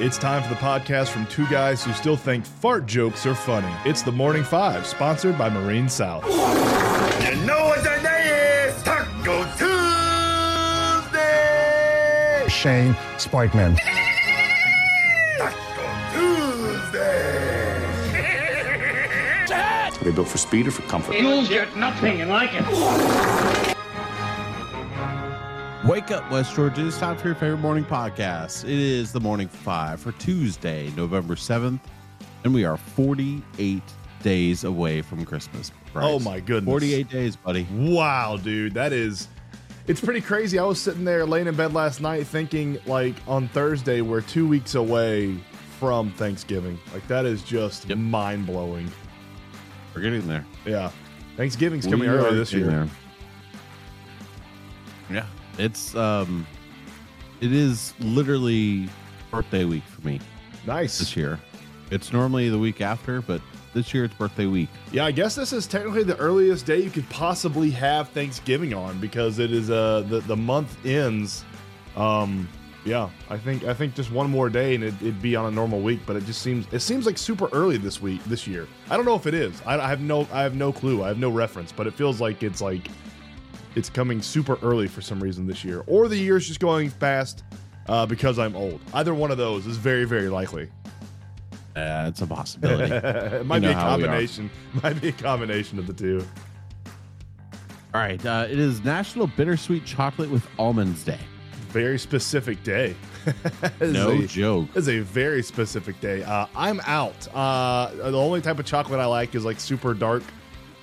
It's time for the podcast from two guys who still think fart jokes are funny. It's the Morning Five, sponsored by Marine South. You know what the day is? Taco Tuesday! Shane Spikeman. Taco Tuesday! Are they built for speed or for comfort? You'll get nothing like it. Wake up, West Georgia. It's time for your favorite morning podcast. It is the Morning Five for Tuesday, November 7th, and we are 48 days away from Christmas. Bryce. Oh, my goodness. 48 days, buddy. Wow, dude, that is. It's pretty crazy. I was sitting there laying in bed last night thinking, like, on Thursday, we're two weeks away from Thanksgiving. Like, that is just Yep. mind blowing. We're getting there. Yeah. Thanksgiving's coming We early this year. there. Yeah, it's um, it is literally birthday week for me Nice. this year. It's normally the week after, but this year it's birthday week. Yeah, I guess this is technically the earliest day you could possibly have Thanksgiving on because it is uh the, the month ends. Um yeah, I think I think just one more day and it, it'd be on a normal week, but it just seems it seems like super early this week this year. I don't know if it is. I, I have no I have no clue. I have no reference, but it feels like it's like it's coming super early for some reason this year, or the year's just going fast uh, because I'm old. Either one of those is very very likely. Uh, it's a possibility. it might You be a how we are. combination. Might be a combination of the two. All right, uh, it is National Bittersweet Chocolate with Almonds Day. very specific day. No a, joke. Is a very specific day. Uh, I'm out. Uh, the only type of chocolate I like is like super dark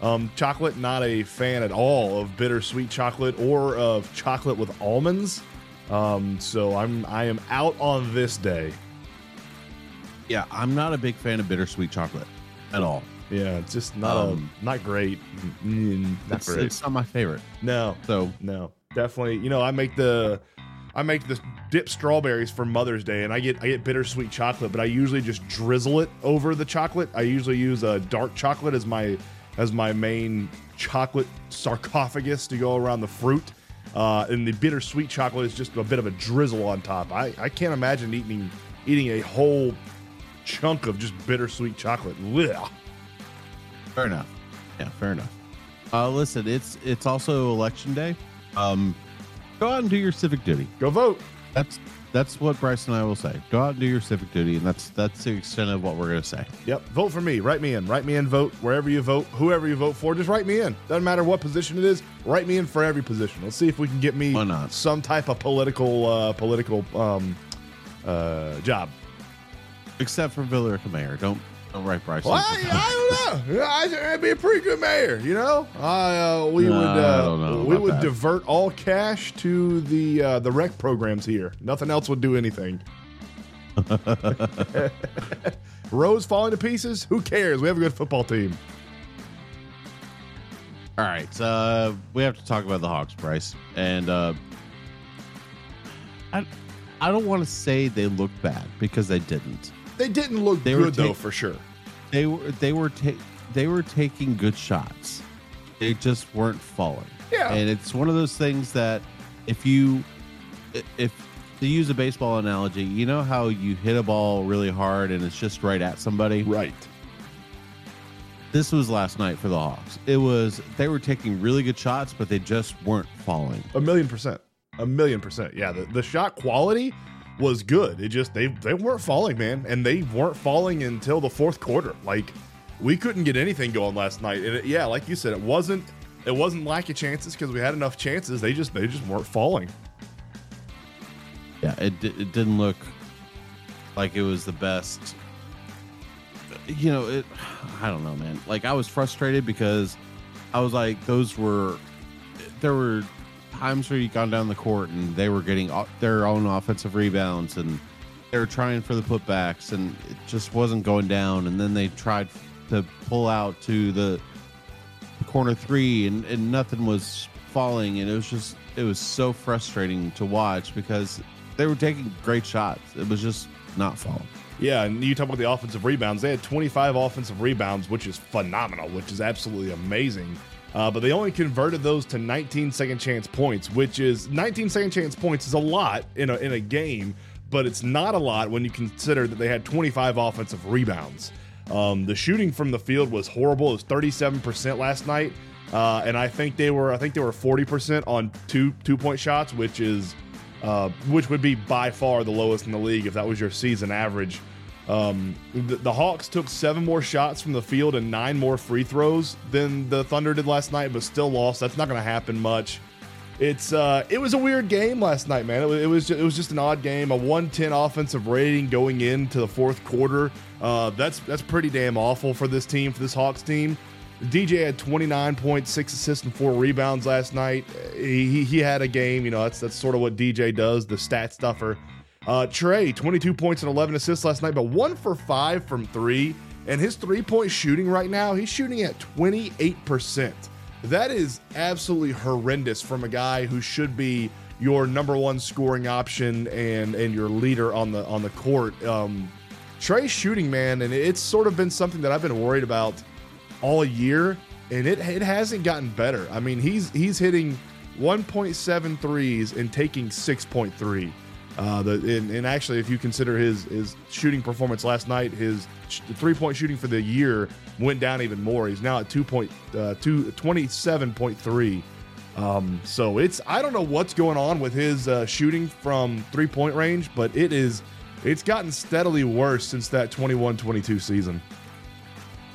um, chocolate. Not a fan at all of bittersweet chocolate or of chocolate with almonds. Um, so I'm I am out on this day. Yeah, I'm not a big fan of bittersweet chocolate at all. Yeah, it's just not Um, a not great. Mm, not It's, great. it's not my favorite. no, So No, definitely. You know, I make the I make the dip strawberries for Mother's Day, and I get I get bittersweet chocolate, but I usually just drizzle it over the chocolate. I usually use a dark chocolate as my as my main chocolate sarcophagus to go around the fruit. Uh, and the bittersweet chocolate is just a bit of a drizzle on top. I, I can't imagine eating eating a whole chunk of just bittersweet chocolate. Blech. fair enough. Yeah, fair enough. Uh, listen, it's it's also election day. Um, go out and do your civic duty. Go vote. That's that's what Bryce and I will say. Go out and do your civic duty, and that's that's the extent of what we're gonna say. Yep. Vote for me. Write me in. Write me in. Vote wherever you vote. Whoever you vote for, just write me in. Doesn't matter what position it is. Write me in for every position. Let's see if we can get me Why not? some type of political uh, political um, uh, job. Except for Villa Rica Mayor. Don't don't Bryce. Well, I, I don't know. I I'd be a pretty good mayor. You know, I uh, we Nah, would uh, we would that. divert all cash to the uh, the rec programs here. Nothing else would do anything. Rose falling to pieces. Who cares? We have a good football team. All right, uh, we have to talk about the Hawks, Bryce, and uh, I I don't want to say they look bad because they didn't. They didn't look They good though, for sure. They were they were ta- they were taking good shots. They just weren't falling. Yeah. and it's one of those things that if you if to use a baseball analogy, you know how you hit a ball really hard and it's just right at somebody. Right. This was last night for the Hawks. It was they were taking really good shots, but they just weren't falling. A million percent. A million percent. Yeah, the, the shot quality was good. It just they they weren't falling, man, and they weren't falling until the fourth quarter. Like we couldn't get anything going last night. And it, yeah, like you said, it wasn't it wasn't lack of chances because we had enough chances. They just they just weren't falling. Yeah, it, it didn't look like it was the best. You know, it. I don't know, man. Like I was frustrated because I was like, those were there were times where you gone down the court and they were getting their own offensive rebounds and they were trying for the putbacks and it just wasn't going down. And then they tried to pull out to the, corner three and, and nothing was falling. And it was just, it was so frustrating to watch because they were taking great shots. It was just not falling. Yeah, and you talk about the offensive rebounds. They had 25 offensive rebounds, which is phenomenal, which is absolutely amazing. Uh, but they only converted those to 19 second chance points, which is 19 second chance points is a lot in a in a game. but it's not a lot when you consider that they had 25 offensive rebounds. Um, the shooting from the field was horrible. It was 37% last night, uh, and I think they were I think they were 40% on two two point shots, which is uh, which would be by far the lowest in the league if that was your season average. Um, the, the, Hawks took seven more shots from the field and nine more free throws than the Thunder did last night, but still lost. That's not going to happen much. It's uh, it was a weird game last night, man. It, was it was just, it was just an odd game. A 110 offensive rating going into the fourth quarter. Uh, that's that's pretty damn awful for this team, for this Hawks team. DJ had 29.6 assists and four rebounds last night. He, he had a game, you know, that's that's sort of what DJ does, the stat stuffer. Uh, Trae, 22 points and 11 assists last night, but one for five from three. And his three point shooting right now, he's shooting at 28%. That is absolutely horrendous from a guy who should be your number one scoring option and and your leader on the on the court. Um, Trae's shooting, man, and it's sort of been something that I've been worried about all year, and it it hasn't gotten better. I mean, he's he's hitting 1.7 threes and taking 6.3. Uh, the and, and, actually, if you consider his his shooting performance last night, his three point shooting for the year went down even more. He's now at two point uh, two twenty seven point three. Um, so it's I don't know what's going on with his uh, shooting from three point range, but it is it's gotten steadily worse since that 21-22 season.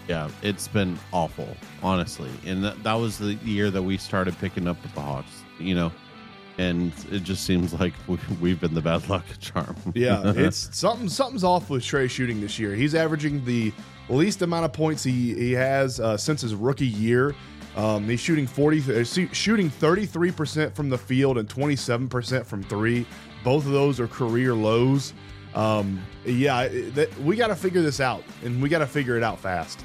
Yeah, it's been awful, honestly. And that, that was the year that we started picking up with the Hawks. You know, and it just seems like we've been the bad luck charm. yeah, it's something something's off with Trae shooting this year. He's averaging the least amount of points he he has uh, since his rookie year. Um, he's shooting forty, uh, shooting thirty three percent from the field and twenty seven percent from three. Both of those are career lows. Um, yeah, that, we got to figure this out, and we got to figure it out fast.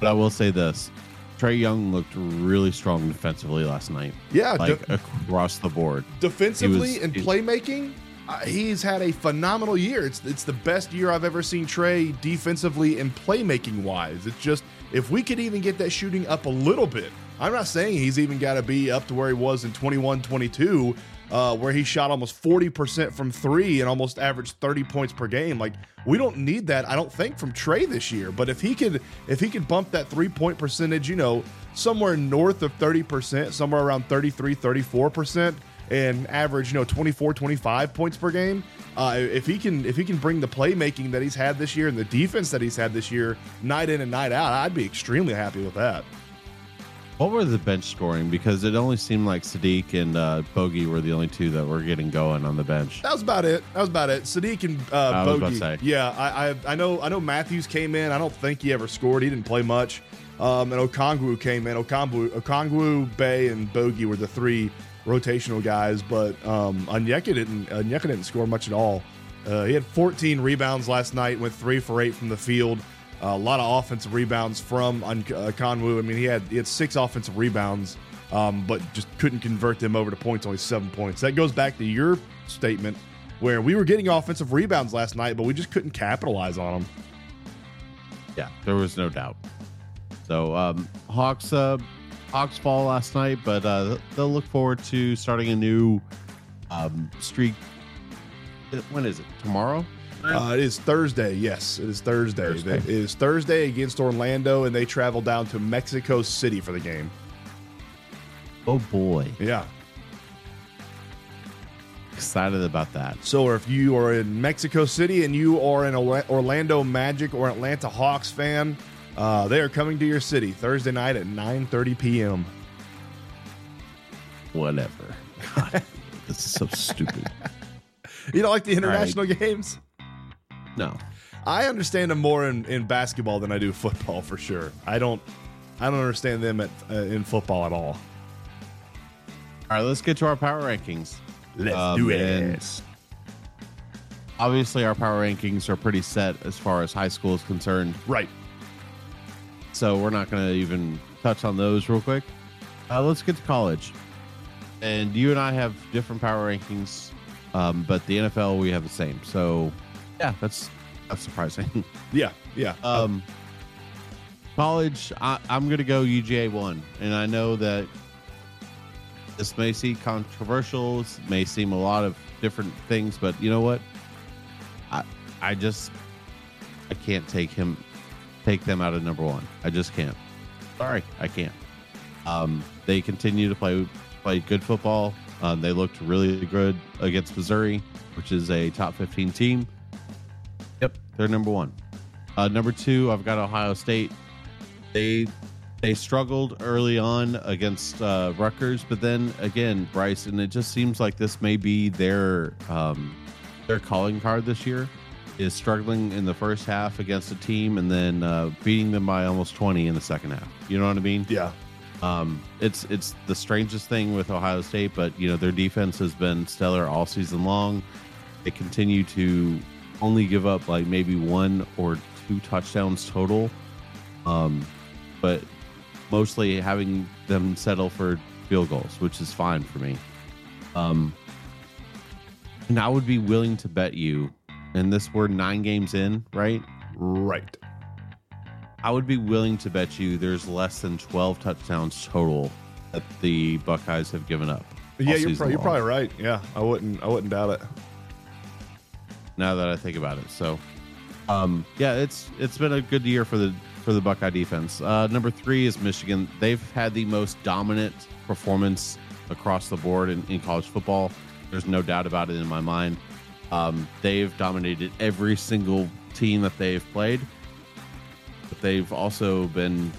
But I will say this: Trae Young looked really strong defensively last night. Yeah, like de- across the board, defensively was, and playmaking. Uh, he's had a phenomenal year. It's it's the best year I've ever seen Trae defensively and playmaking wise. It's just if we could even get that shooting up a little bit. I'm not saying he's even got to be up to where he was in 21 22, uh, where he shot almost 40% from three and almost averaged 30 points per game. Like we don't need that, I don't think, from Trae this year. But if he could, if he could bump that three point percentage, you know, somewhere north of 30%, somewhere around 33, 34%, and average, you know, 24, 25 points per game. Uh, if he can, if he can bring the playmaking that he's had this year and the defense that he's had this year, night in and night out, I'd be extremely happy with that. What were the bench scoring? Because it only seemed like Saddiq and uh, Bogey were the only two that were getting going on the bench. That was about it. That was about it. Saddiq and uh, Bogey. Yeah, I, I, I know I know Matthews came in. I don't think he ever scored. He didn't play much. Um, and Okongwu came in. Okongwu, Okongwu, Bey, and Bogey were the three rotational guys. But um, Onyeka didn't Onyeka didn't score much at all. Uh, he had 14 rebounds last night. Went three for eight from the field a lot of offensive rebounds from uh, Conwu. I mean, he had he had six offensive rebounds, um, but just couldn't convert them over to points. Only seven points. That goes back to your statement where we were getting offensive rebounds last night, but we just couldn't capitalize on them. Yeah, there was no doubt. So um, Hawks uh, Hawks fall last night, but uh, they'll look forward to starting a new um, streak. When is it? Tomorrow? Uh, it is Thursday. Yes, it is Thursday. Thursday. It is Thursday against Orlando, and they travel down to Mexico City for the game. Oh boy! Yeah, excited about that. So, if you are in Mexico City and you are an Orlando Magic or Atlanta Hawks fan, uh, they are coming to your city Thursday night at 9:30 p.m. Whatever. God, this is so stupid. You don't like the international right. games? No. I understand them more in, in basketball than I do football for sure. I don't I don't understand them at, uh, in football at all. All right, let's get to our power rankings. Let's um, do it. Obviously, our power rankings are pretty set as far as high school is concerned. Right. So we're not going to even touch on those real quick. Uh, let's get to college. And you and I have different power rankings, um, but the NFL we have the same. So yeah, that's that's surprising. yeah, yeah. Um, college, I, I'm going to go UGA one, and I know that this may seem controversial, this may seem a lot of different things, but you know what? I I just I can't take him take them out of number one. I just can't. Sorry, I can't. Um, they continue to play play good football. Um, they looked really good against Missouri, which is a top 15 team. They're number one. Uh, number two, I've got Ohio State. They they struggled early on against uh, Rutgers, but then again, Bryce, and it just seems like this may be their um, their calling card this year is struggling in the first half against a team and then uh, beating them by almost 20 in the second half. You know what I mean? Yeah. Um, it's it's the strangest thing with Ohio State, but you know their defense has been stellar all season long. They continue to only give up like maybe one or two touchdowns total, um, but mostly having them settle for field goals, which is fine for me. Um, and I would be willing to bet you, and this we're nine games in, right? Right. I would be willing to bet you there's less than 12 touchdowns total that the Buckeyes have given up. Yeah, you're, pro- you're probably right. Yeah, I wouldn't I wouldn't doubt it. Now that I think about it. So, um, yeah, it's it's been a good year for the for the Buckeye defense. Uh, number three is Michigan. They've had the most dominant performance across the board in, in college football. There's no doubt about it in my mind. Um, they've dominated every single team that they've played, but they've also been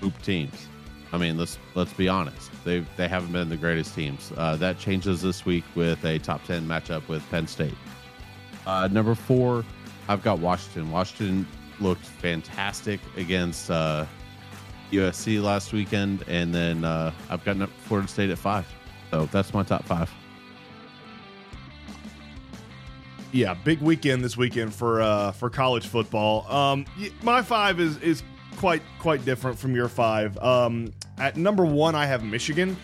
hoop teams. I mean, let's let's be honest. They they haven't been the greatest teams. Uh, that changes this week with a top ten matchup with Penn State. Uh, number four, I've got Washington. Washington looked fantastic against uh, USC last weekend, and then uh, I've got Florida State at five. So that's my top five. Yeah, big weekend this weekend for uh, for college football. Um, my five is is quite quite different from your five. Um, at number one, I have Michigan.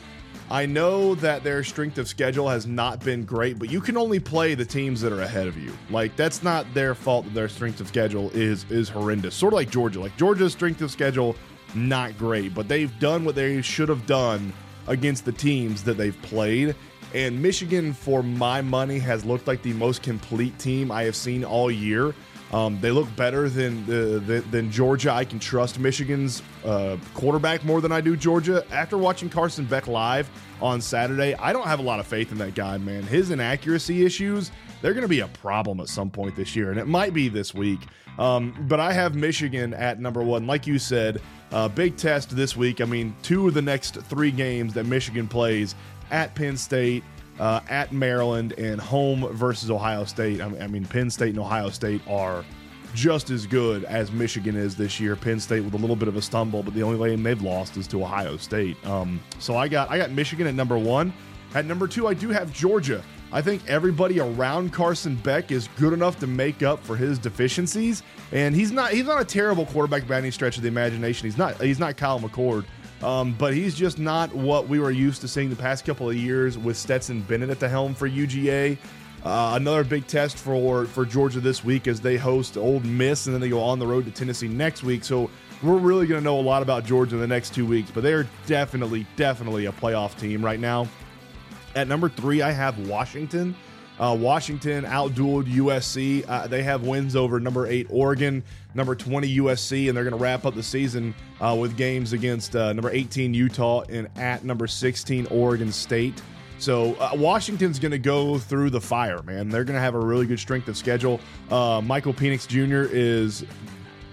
I know that their strength of schedule has not been great, but you can only play the teams that are ahead of you. Like that's not their fault that their strength of schedule is is horrendous. Sort of like Georgia. Like Georgia's strength of schedule not great, but they've done what they should have done against the teams that they've played. And Michigan, for my money, has looked like the most complete team I have seen all year. Um, they look better than, the, than Georgia. I can trust Michigan's uh, quarterback more than I do Georgia. After watching Carson Beck live on Saturday, I don't have a lot of faith in that guy, man. His inaccuracy issues, they're going to be a problem at some point this year, and it might be this week. Um, but I have Michigan at number one. Like you said, uh, big test this week. I mean, two of the next three games that Michigan plays at Penn State, uh, at Maryland, and home versus Ohio State. I mean, Penn State and Ohio State are just as good as Michigan is this year. Penn State with a little bit of a stumble, but the only game they've lost is to Ohio State. Um, so I got I got Michigan at number one. At number two, I do have Georgia. I think everybody around Carson Beck is good enough to make up for his deficiencies, and he's not he's not a terrible quarterback by any stretch of the imagination. He's not he's not Kyle McCord. Um, but he's just not what we were used to seeing the past couple of years with Stetson Bennett at the helm for UGA. Uh, another big test for for Georgia this week as they host Ole Miss and then they go on the road to Tennessee next week. So we're really going to know a lot about Georgia in the next two weeks. But they're definitely, definitely a playoff team right now. At number three, I have Washington. Uh, Washington outdueled USC. Uh, they have wins over number eight Oregon, number 20 USC, and they're going to wrap up the season uh, with games against uh, number 18 Utah and at number 16 Oregon State. So uh, Washington's going to go through the fire, man. They're going to have a really good strength of schedule. Uh, Michael Penix Jr. is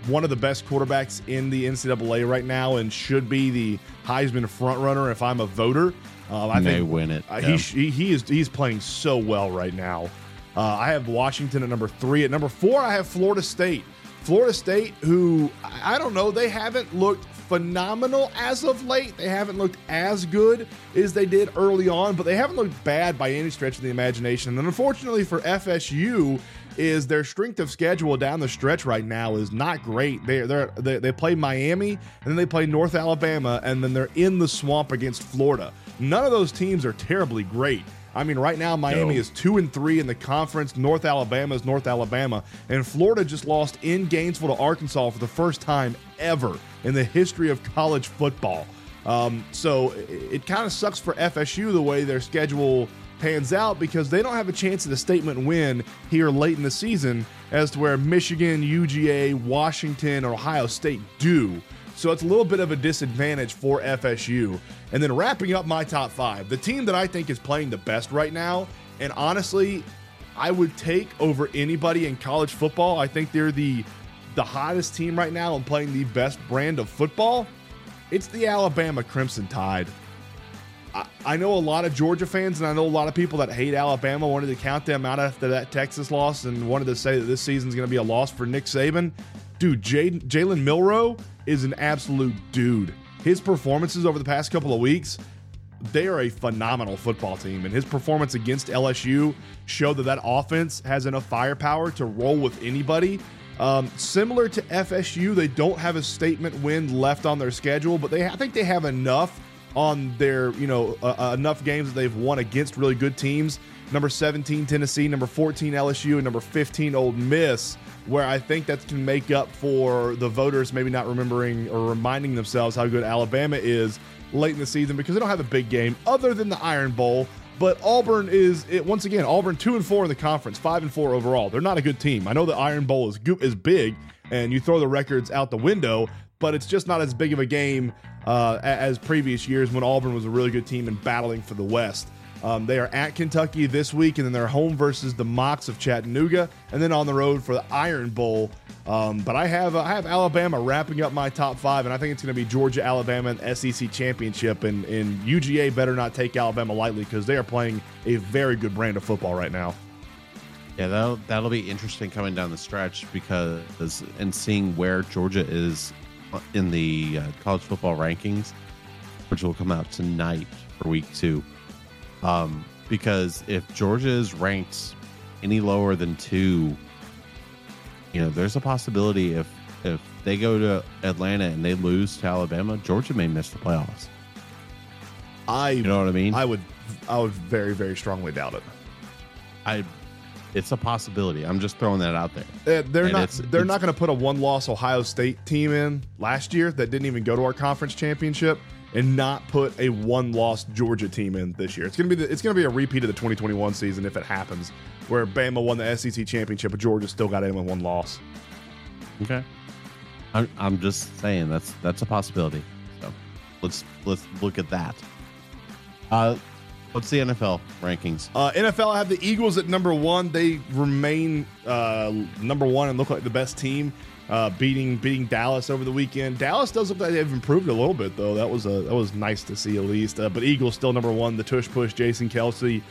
one of the best quarterbacks in the NCAA right now and should be the Heisman frontrunner if I'm a voter. Uh, I May think win it, Uh, yeah. he, he is he's playing so well right now. Uh, I have Washington at number three. At number four, I have Florida State. Florida State, who I I don't know, they haven't looked phenomenal as of late. They haven't looked as good as they did early on, but they haven't looked bad by any stretch of the imagination. And unfortunately for FSU, is their strength of schedule down the stretch right now is not great. They they they play Miami and then they play North Alabama and then they're in the swamp against Florida. None of those teams are terribly great. I mean, right now Miami No. is two and three in the conference. North Alabama is North Alabama, and Florida just lost in Gainesville to Arkansas for the first time ever in the history of college football. Um, so it, it kind of sucks for FSU the way their schedule pans out because they don't have a chance at a statement win here late in the season as to where Michigan, UGA, Washington, or Ohio State do. So it's a little bit of a disadvantage for FSU. And then wrapping up my top five, the team that I think is playing the best right now, and honestly, I would take over anybody in college football. I think they're the the hottest team right now and playing the best brand of football. It's the Alabama Crimson Tide. I, know a lot of Georgia fans, and I know a lot of people that hate Alabama wanted to count them out after that Texas loss and wanted to say that this season's going to be a loss for Nick Saban. Dude, Jalen Milroe is an absolute dude. His performances over the past couple of weeks, they are a phenomenal football team. And his performance against LSU showed that that offense has enough firepower to roll with anybody. Um, similar to FSU, they don't have a statement win left on their schedule, but they I think they have enough on their you know uh, uh, enough games that they've won against really good teams. Number 17 Tennessee, number 14 LSU, and number 15 Ole Miss, where I think that can make up for the voters maybe not remembering or reminding themselves how good Alabama is late in the season because they don't have a big game other than the Iron Bowl but Auburn is it, once again Auburn two and four in the conference, five and four overall. They're not a good team. I know the Iron Bowl is is big, and you throw the records out the window, but it's just not as big of a game uh, as previous years when Auburn was a really good team and battling for the West. Um, they are at Kentucky this week, and then they're home versus the Mocs of Chattanooga, and then on the road for the Iron Bowl um, but I have uh, I have Alabama wrapping up my top five, and I think it's going to be Georgia, Alabama, and SEC championship. And, and UGA better not take Alabama lightly because they are playing a very good brand of football right now. Yeah, that'll that'll be interesting coming down the stretch because and seeing where Georgia is in the uh, college football rankings, which will come out tonight for week two. Um, because if Georgia is ranked any lower than two you know, there's a possibility if if they go to Atlanta and they lose to Alabama, Georgia may miss the playoffs. I you know what I mean? I would I would very very strongly doubt it. I it's a possibility. I'm just throwing that out there. Uh, they're and not it's, they're it's, not going to put a one loss Ohio State team in last year that didn't even go to our conference championship and not put a one loss Georgia team in this year. It's going to be the, it's to be a repeat of the 2021 season if it happens where Bama won the SEC championship, but Georgia still got in with one loss. Okay, I'm, I'm just saying that's that's a possibility. So let's let's look at that. Uh, what's the NFL rankings? Uh, NFL I have the Eagles at number one. They remain uh, number one and look like the best team. Uh, beating beating Dallas over the weekend. Dallas does look like they've improved a little bit though. That was a that was nice to see at least. Uh, but Eagles still number one. The tush push, Jason Kelce,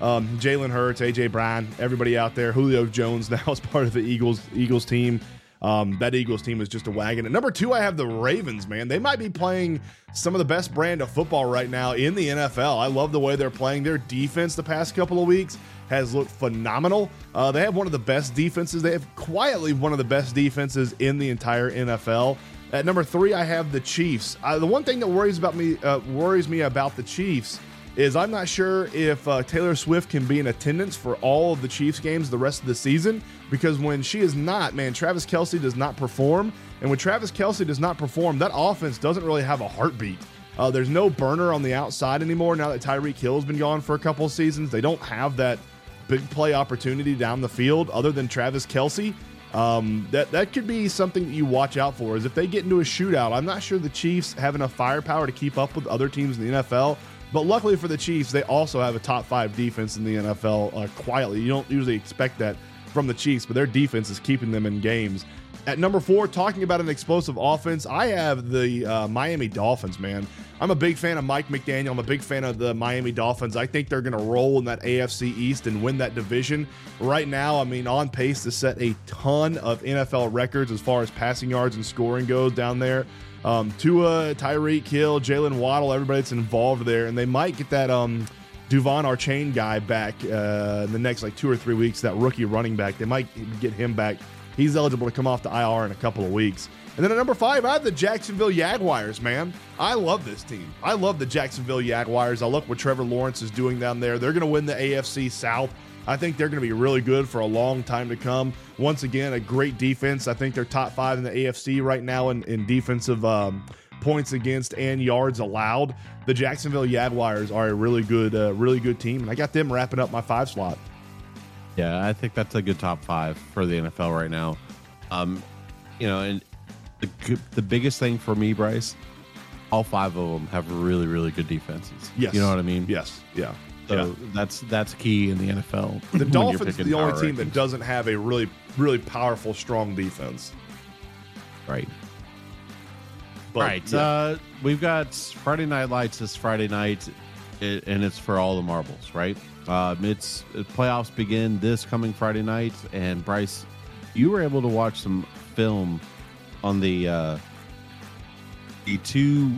um, Jalen Hurts, AJ Brown, everybody out there. Julio Jones now is part of the Eagles Eagles team. Um, that Eagles team is just a wagon. And number two, I have the Ravens, man. They might be playing some of the best brand of football right now in the NFL. I love the way they're playing. Their defense the past couple of weeks has looked phenomenal. Uh, they have one of the best defenses. They have quietly one of the best defenses in the entire NFL. At number three, I have the Chiefs. Uh, the one thing that worries about me uh, worries me about the Chiefs is I'm not sure if uh, Taylor Swift can be in attendance for all of the Chiefs games the rest of the season because when she is not, man, Travis Kelce does not perform. And when Travis Kelce does not perform, that offense doesn't really have a heartbeat. Uh, there's no burner on the outside anymore now that Tyreek Hill's been gone for a couple seasons. They don't have that big play opportunity down the field other than Travis Kelce, Um, that that could be something that you watch out for. Is if they get into a shootout, I'm not sure the Chiefs have enough firepower to keep up with other teams in the NFL. But luckily for the Chiefs, they also have a top five defense in the NFL uh, quietly. You don't usually expect that from the Chiefs, but their defense is keeping them in games. At number four, talking about an explosive offense, I have the uh, Miami Dolphins, man. I'm a big fan of Mike McDaniel. I'm a big fan of the Miami Dolphins. I think they're going to roll in that AFC East and win that division. Right now, I mean, on pace to set a ton of NFL records as far as passing yards and scoring goes down there. Um, Tua, Tyreek Hill, Jaylen Waddle, everybody that's involved there, and they might get that um, De'Von Achane guy back uh, in the next like two or three weeks. That rookie running back, they might get him back. He's eligible to come off the IR in a couple of weeks. And then at number five, I have the Jacksonville Jaguars, man. I love this team. I love the Jacksonville Jaguars. I look what Trevor Lawrence is doing down there. They're going to win the AFC South. I think they're going to be really good for a long time to come. Once again, a great defense. I think they're top five in the AFC right now in, in defensive um, points against and yards allowed. The Jacksonville Jaguars are a really good, uh, really good team, and I got them wrapping up my five slot. Yeah, I think that's a good top five for the NFL right now. Um, you know, and the the biggest thing for me, Bryce, all five of them have really, really good defenses. Yes, you know what I mean. Yes, yeah. So yeah. that's that's key in the NFL. The Dolphins are the only team that doesn't have a really, really powerful, strong defense. right. But, right. yeah. Uh, we've got Friday Night Lights this Friday night, i- and it's for all the marbles, right? Um, it's playoffs begin this coming Friday night, and Bryce, you were able to watch some film on the uh, the two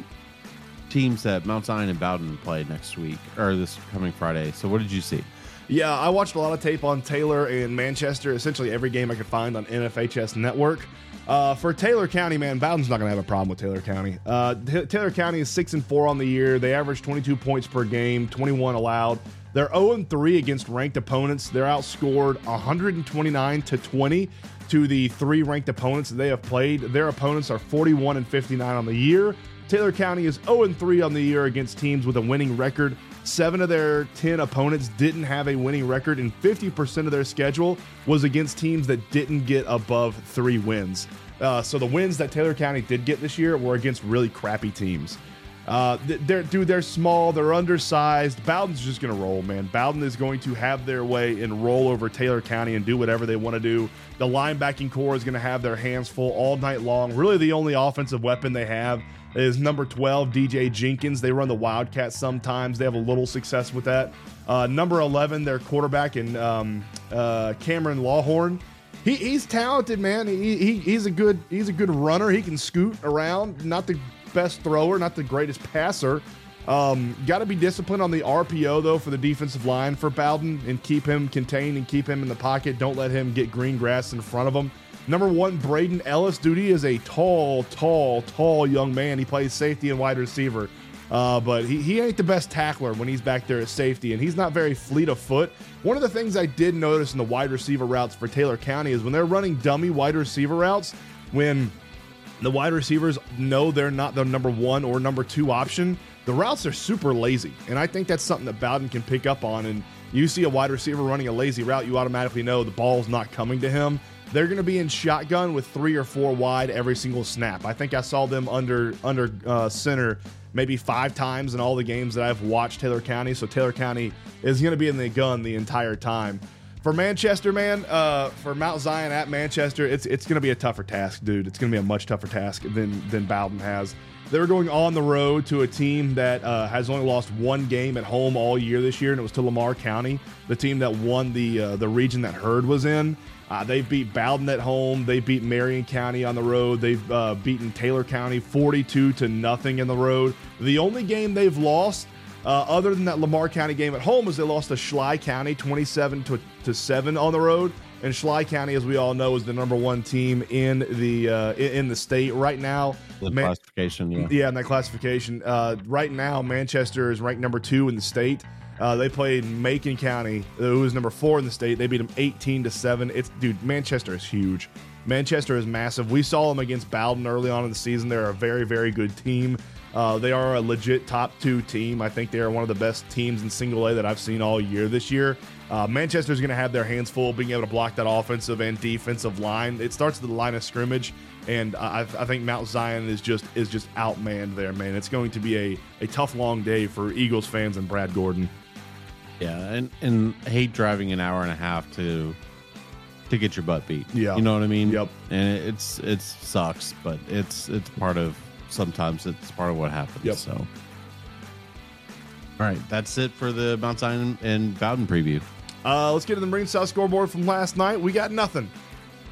teams that Mount Zion and Bowdon play next week or this coming Friday. So, what did you see? Yeah, I watched a lot of tape on Taylor and Manchester. Essentially every game I could find on NFHS Network. Uh, for Taylor County, man, Bowdon's not going to have a problem with Taylor County. Uh, T- Taylor County is six and four on the year. They average 22 points per game, 21 allowed. They're 0 and 3 against ranked opponents. They're outscored 129 to 20 to the three ranked opponents that they have played. Their opponents are 41 and 59 on the year. Taylor County is 0 and 3 on the year against teams with a winning record. Seven of their 10 opponents didn't have a winning record, and 50% of their schedule was against teams that didn't get above three wins. Uh, so the wins that Taylor County did get this year were against really crappy teams. Uh, they're dude, they're small, they're undersized. Bowdon's just gonna roll, man. Bowdon is going to have their way and roll over Taylor County and do whatever they want to do. The linebacking core is gonna have their hands full all night long. Really, the only offensive weapon they have is number 12, DJ Jenkins. They run the Wildcats sometimes. They have a little success with that. Uh, number 11, their quarterback, and um, uh, Cameron Lawhorn. He, he's talented, man. He, he, he's a good he's a good runner. He can scoot around. Not the best thrower, not the greatest passer. Um, Got to be disciplined on the RPO though for the defensive line for Bowdon and keep him contained and keep him in the pocket. Don't let him get green grass in front of him. Number one, Braden Ellis. Dude, he is a tall, tall, tall young man. He plays safety and wide receiver. Uh, but he, he ain't the best tackler when he's back there at safety, and he's not very fleet of foot. One of the things I did notice in the wide receiver routes for Taylor County is when they're running dummy wide receiver routes, when the wide receivers know they're not the number one or number two option, the routes are super lazy. And I think that's something that Bowdon can pick up on. And you see a wide receiver running a lazy route, you automatically know the ball's not coming to him. They're going to be in shotgun with three or four wide every single snap. I think I saw them under under uh, center maybe five times in all the games that I've watched Taylor County. So Taylor County is going to be in the gun the entire time. For Manchester, man, uh, for Mount Zion at Manchester, it's it's going to be a tougher task, dude. It's going to be a much tougher task than than Bowdon has. They're going on the road to a team that uh, has only lost one game at home all year this year, and it was to Lamar County, the team that won the uh, the region that Hurd was in. Uh, they beat Bowdon at home. They beat Marion County on the road. They've uh, beaten Taylor County 42 to nothing in the road. The only game they've lost, uh, other than that Lamar County game at home, is they lost to Schley County 27 to, to seven on the road. And Schley County, as we all know, is the number one team in the uh, in the state right now. The Man- classification, yeah. yeah, in that classification. Uh, right now, Manchester is ranked number two in the state. Uh, they played Macon County, who was number four in the state. They beat them 18 to seven. It's dude, Manchester is huge. Manchester is massive. We saw them against Bowdon early on in the season. They're a very, very good team. Uh, they are a legit top two team. I think they are one of the best teams in single A that I've seen all year this year. Uh, Manchester's going to have their hands full being able to block that offensive and defensive line. It starts at the line of scrimmage, and I, I think Mount Zion is just is just outmanned there, man. It's going to be a, a tough, long day for Eagles fans and Brad Gordon. Yeah, and and hate driving an hour and a half to to get your butt beat. Yeah. you know what I mean. Yep. And it's it sucks, but it's it's part of sometimes it's part of what happens. Yep. So, all right, that's it for the Mount Zion and Bowdon preview. Uh, let's get to the Marine South scoreboard from last night. We got nothing.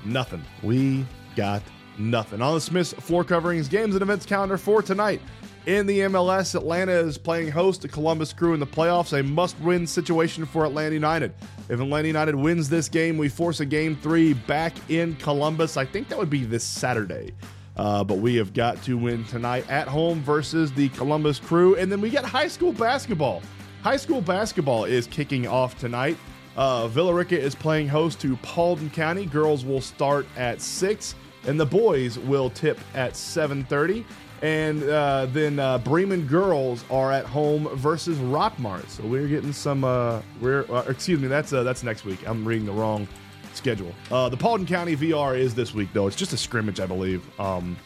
Nothing. We got nothing. On the Smith's floor coverings, games and events calendar for tonight. In the MLS, Atlanta is playing host to Columbus Crew in the playoffs. A must win situation for Atlanta United. If Atlanta United wins this game, we force a game three back in Columbus. I think that would be this Saturday. Uh, but we have got to win tonight at home versus the Columbus Crew. And then we get high school basketball. High school basketball is kicking off tonight. Uh, Villa Rica is playing host to Paulding County. Girls will start at 6, and the boys will tip at 7.30. And uh, then uh, Bremen girls are at home versus Rockmart. So we're getting some. Uh, we're uh, excuse me. That's uh, that's next week. I'm reading the wrong schedule. Uh, the Paulding County VR is this week though. It's just a scrimmage, I believe. Um,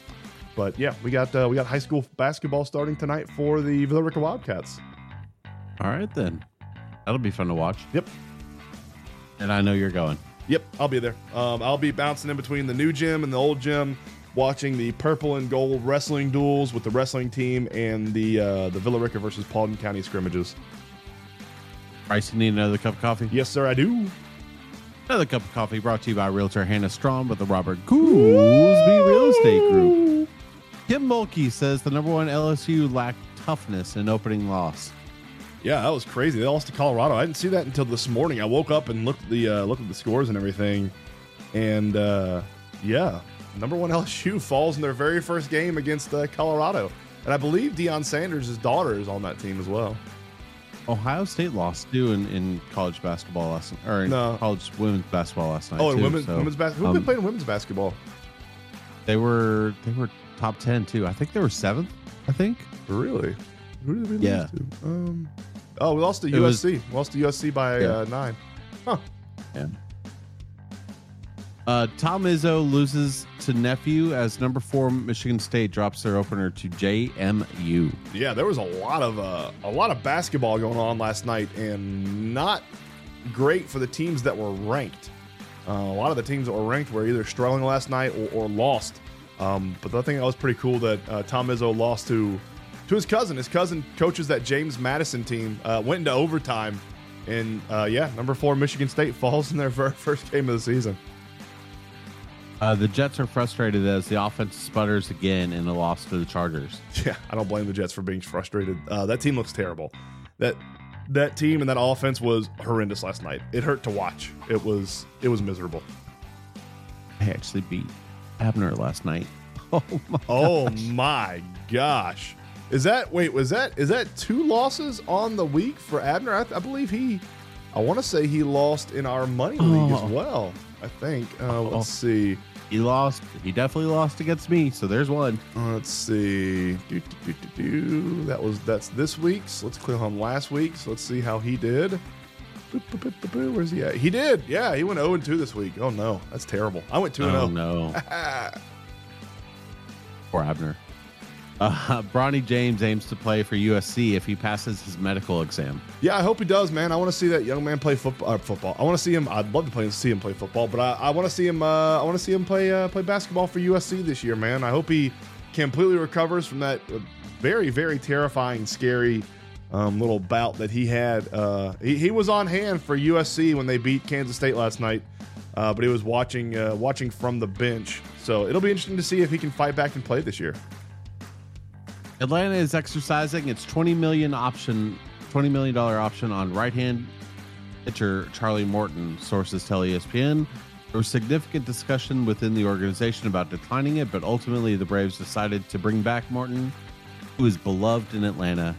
but yeah, we got uh, we got high school basketball starting tonight for the Villa Rica Wildcats. All right then, that'll be fun to watch. Yep. And I know you're going. Yep, I'll be there. Um, I'll be bouncing in between the new gym and the old gym, watching the purple and gold wrestling duels with the wrestling team and the uh, the Villa Rica versus Paulding County scrimmages. Bryce, you need another cup of coffee? Yes, sir, I do. Another cup of coffee brought to you by Realtor Hannah Strawn with the Robert Goolsby Real Estate Group. Kim Mulkey says the number one LSU lacked toughness in opening loss. Yeah, that was crazy. They lost to Colorado. I didn't see that until this morning. I woke up and looked at the uh, looked at the scores and everything, and uh, yeah, number one LSU falls in their very first game against uh, Colorado, and I believe Deion Sanders' daughter is on that team as well. Ohio State lost too in, in college basketball last night, or in No. college women's basketball last night. Oh, and too, women's so, women's basketball. Who've um, been playing women's basketball? They were they were top ten too. I think they were seventh. I think. Really? Who did we Yeah. lose to? Um, oh, we lost to It was- USC. We lost to USC by Yeah. uh, nine. Huh. Yeah. Uh, Tom Izzo loses to nephew as number four Michigan State drops their opener to JMU. Yeah, there was a lot of uh, a lot of basketball going on last night, and not great for the teams that were ranked. Uh, a lot of the teams that were ranked were either struggling last night or, or lost. Um, but I think that was pretty cool that uh, Tom Izzo lost to to his cousin. His cousin coaches that James Madison team. Uh, went into overtime, and uh, yeah, number four Michigan State falls in their first game of the season. Uh, the Jets are frustrated as the offense sputters again in a loss to the Chargers. Yeah, I don't blame the Jets for being frustrated. Uh, that team looks terrible. That that team and that offense was horrendous last night. It hurt to watch. It was it was miserable. I actually beat Abner last night. Oh my! Oh my gosh. Is that wait, was that is that two losses on the week for Abner? I, I believe he I want to say he lost in our money league Oh. as well. I think. Uh, let's see. He lost. He definitely lost against me. So there's one. Uh, let's see. Do, do, do. That was that's this week's. Let's click on last week's. Let's see how he did. Boop, boop, boop, boop, boop. Where's he at? He did. Yeah, he went 0 2 this week. Oh no, that's terrible. I went 2 Oh 0. no! Poor Abner. Uh, Bronny James aims to play for USC if he passes his medical exam. Yeah, I hope he does, man. I want to see that young man play football. Uh, football. I want to see him. I'd love to play see him play football, but I, I want to see him. Uh, I want to see him play uh, play basketball for USC this year, man. I hope he completely recovers from that uh, very very terrifying, scary um, little bout that he had. Uh, he, he was on hand for USC when they beat Kansas State last night, uh, but he was watching watching from the bench. So it'll be interesting to see if he can fight back and play this year. Atlanta is exercising its 20 million option, 20 million dollar option on right-hand pitcher Charlie Morton. Sources tell ESPN there was significant discussion within the organization about declining it, but ultimately the Braves decided to bring back Morton, who is beloved in Atlanta,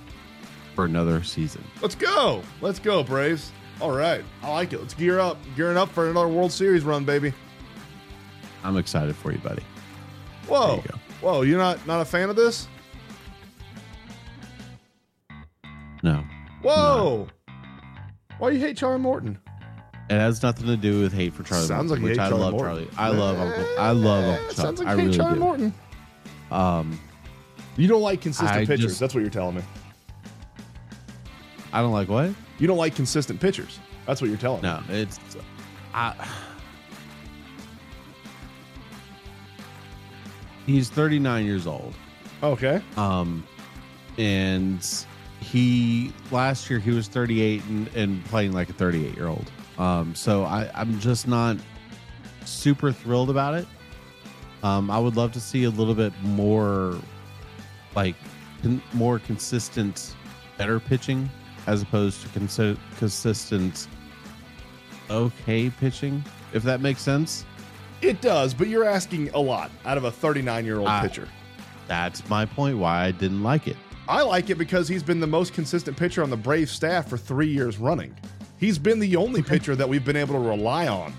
for another season. Let's go. Let's go, Braves. All right. I like it. Let's gear up. Gearing up for another World Series run, baby. I'm excited for you, buddy. Whoa. You. Whoa, you're not not a fan of this? Why you hate Charlie Morton? it has nothing to do with hate for Charlie. Sounds Morton, like you which hate I Charlie love Morton. Charlie. I love Uncle. I love Uncle Chuck. Sounds like I hate really Charlie do. Morton. Um, You don't like consistent I pitchers. just- That's what you're telling me. I don't like what. You don't like consistent pitchers. That's what you're telling me. No, it's I, he's 39 years old. Okay. Um and he last year he was 38 and, and playing like a 38 year old. Um so I I'm just not super thrilled about it. Um I would love to see a little bit more like con- more consistent better pitching as opposed to consi- consistent okay pitching if that makes sense. It does, but you're asking a lot out of a 39 year old pitcher. That's my point why I didn't like it. I like it because he's been the most consistent pitcher on the Brave staff for three years running. He's been the only pitcher that we've been able to rely on.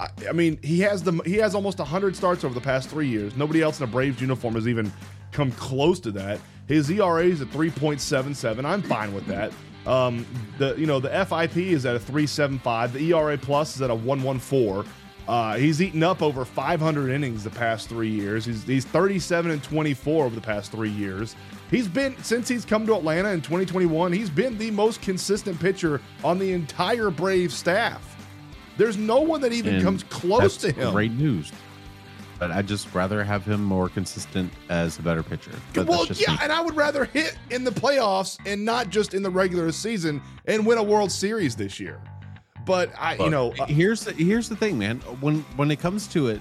I, I mean, he has the he has almost 100 starts over the past three years. Nobody else in a Braves uniform has even come close to that. His ERA is at 3.77. I'm fine with that. Um, the you know the FIP is at a 3.75. The ERA plus is at a 1.14. Uh, he's eaten up over 500 innings the past three years. He's, he's 37 and 24 over the past three years. He's been since he's come to Atlanta in 2021. He's been the most consistent pitcher on the entire Brave staff. There's no one that even And comes close to him. Great news. But I'd just rather have him more consistent as a better pitcher. But well, yeah, me. and I would rather hit in the playoffs and not just in the regular season and win a World Series this year. But I, you know, uh, here's the here's the thing, man. When when it comes to it,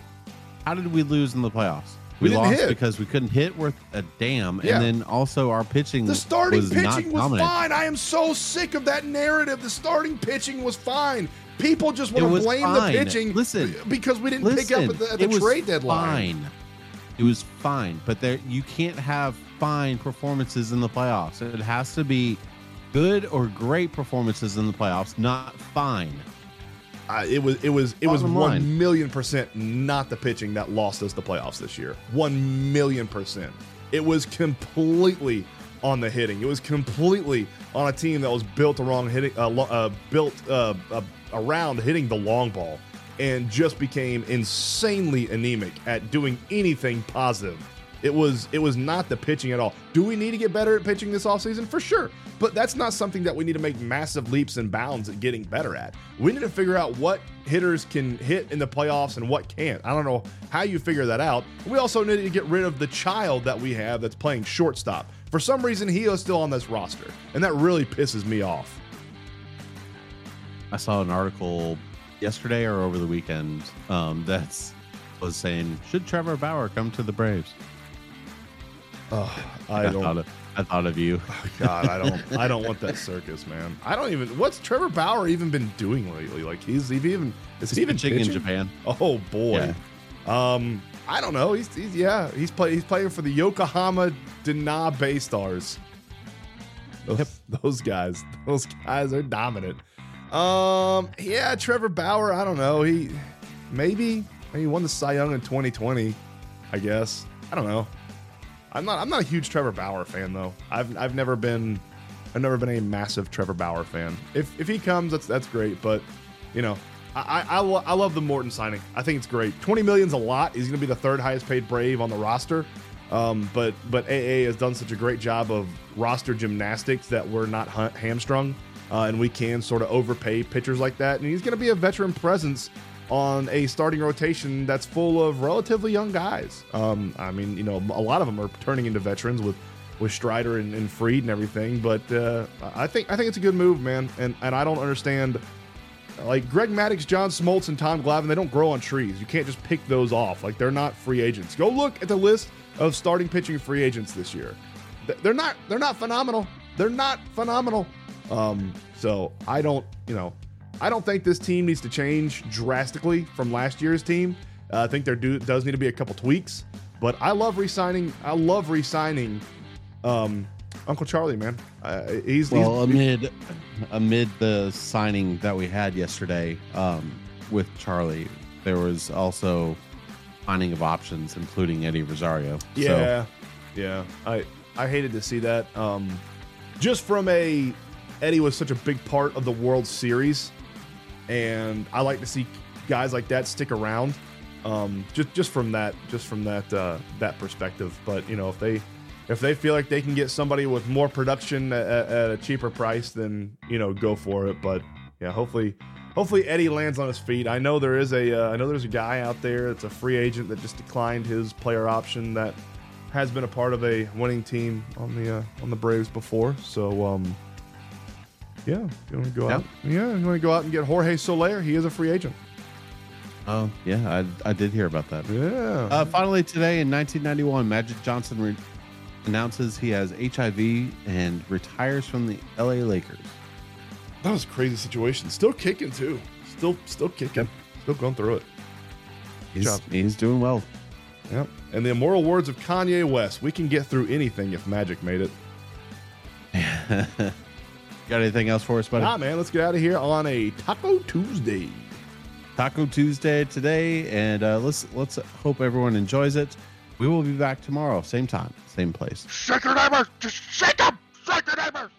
how did we lose in the playoffs? We We, lost hit. because we couldn't hit worth a damn, Yeah. and then also our pitching. the starting was pitching was dominant. fine. I am so sick of that narrative. The starting pitching was fine. People just want to blame fine. the pitching Listen, because we didn't pick up at the, at the it was trade deadline. Fine. It was fine, but there you can't have fine performances in the playoffs. It has to be good or great performances in the playoffs, not fine. Uh, it was it was it was one line. million percent not the pitching that lost us the playoffs this year. One million percent. It was completely on the hitting. It was completely on a team that was built around hitting, uh, uh, built uh, uh, around hitting the long ball, and just became insanely anemic at doing anything positive. It was it was not the pitching at all. Do we need to get better at pitching this offseason? For sure. But that's not something that we need to make massive leaps and bounds at getting better at. We need to figure out what hitters can hit in the playoffs and what can't. I don't know how you figure that out. We also need to get rid of the child that we have that's playing shortstop. For some reason, he is still on this roster, and that really pisses me off. I saw an article yesterday or over the weekend um, was saying should Trevor Bauer come to the Braves? Oh, I thought don't. of, I thought of you. God, I don't. I don't want that circus, man. I don't even. What's Trevor Bauer even been doing lately? Like he's he even is he even pitching in? Japan. Oh boy. Um, I don't know. He's, he's yeah. He's play. He's playing for the Yokohama DeNA BayStars. Those, those guys. Those guys are dominant. Um, yeah. Trevor Bauer. I don't know. He maybe he won the Cy Young in 2020. I guess. I don't know. I'm not. I'm not a huge Trevor Bauer fan though. I've I've never been. I've never been a massive Trevor Bauer fan. If if he comes, that's that's great. But you know, I I, I, lo- I love the Morton signing. I think it's great. Twenty million's a lot. He's going to be the third highest paid Brave on the roster. Um, but but AA has done such a great job of roster gymnastics that we're not ha- hamstrung, uh, and we can sort of overpay pitchers like that. And he's going to be a veteran presence on a starting rotation that's full of relatively young guys. Um, I mean, you know, a lot of them are turning into veterans with with Strider and, and Fried and everything. But uh, I think I think it's a good move, man. And and I don't understand. Like Greg Maddux, John Smoltz, and Tom Glavine, they don't grow on trees. You can't just pick those off. Like they're not free agents. Go look at the list of starting pitching free agents this year. They're not. They're not phenomenal. They're not phenomenal. Um, so I don't. You know, I don't think this team needs to change drastically from last year's team. Uh, I think there do does need to be a couple tweaks. But I love re-signing. I love re-signing um, Uncle Charlie, man. Uh, he's, Well, he's amid amid the signing that we had yesterday um, with Charlie, there was also finding of options, including Eddie Rosario. So, Yeah, yeah. I I hated to see that. Um, just from a Eddie was such a big part of the World Series, and I like to see guys like that stick around. Um, just just from that just from that uh, that perspective. But you know, if they if they feel like they can get somebody with more production at, at a cheaper price, then you know, go for it. But yeah, hopefully. Hopefully Eddie lands on his feet. I know there is a uh, I know there's a guy out there that's a free agent that just declined his player option that has been a part of a winning team on the uh, on the Braves before. So um, yeah, if you want to go Yeah. out, yeah, you want to go out and get Jorge Soler. He is a free agent. oh yeah, I, I did hear about that. Yeah, Uh, finally, today in 1991, Magic Johnson re- announces he has HIV and retires from the LA Lakers. that was a crazy situation. Still kicking too. Still still kicking. Still going through it. He's, job. he's doing well. Yep. And the immortal words of Kanye West: "We can get through anything if Magic made it." Got anything else for us, buddy? Nah, man, let's get out of here on a Taco Tuesday. Taco Tuesday today, and uh, let's let's hope everyone enjoys it. We will be back tomorrow, same time, same place. Shake your neighbors! Just shake them! Shake your neighbors!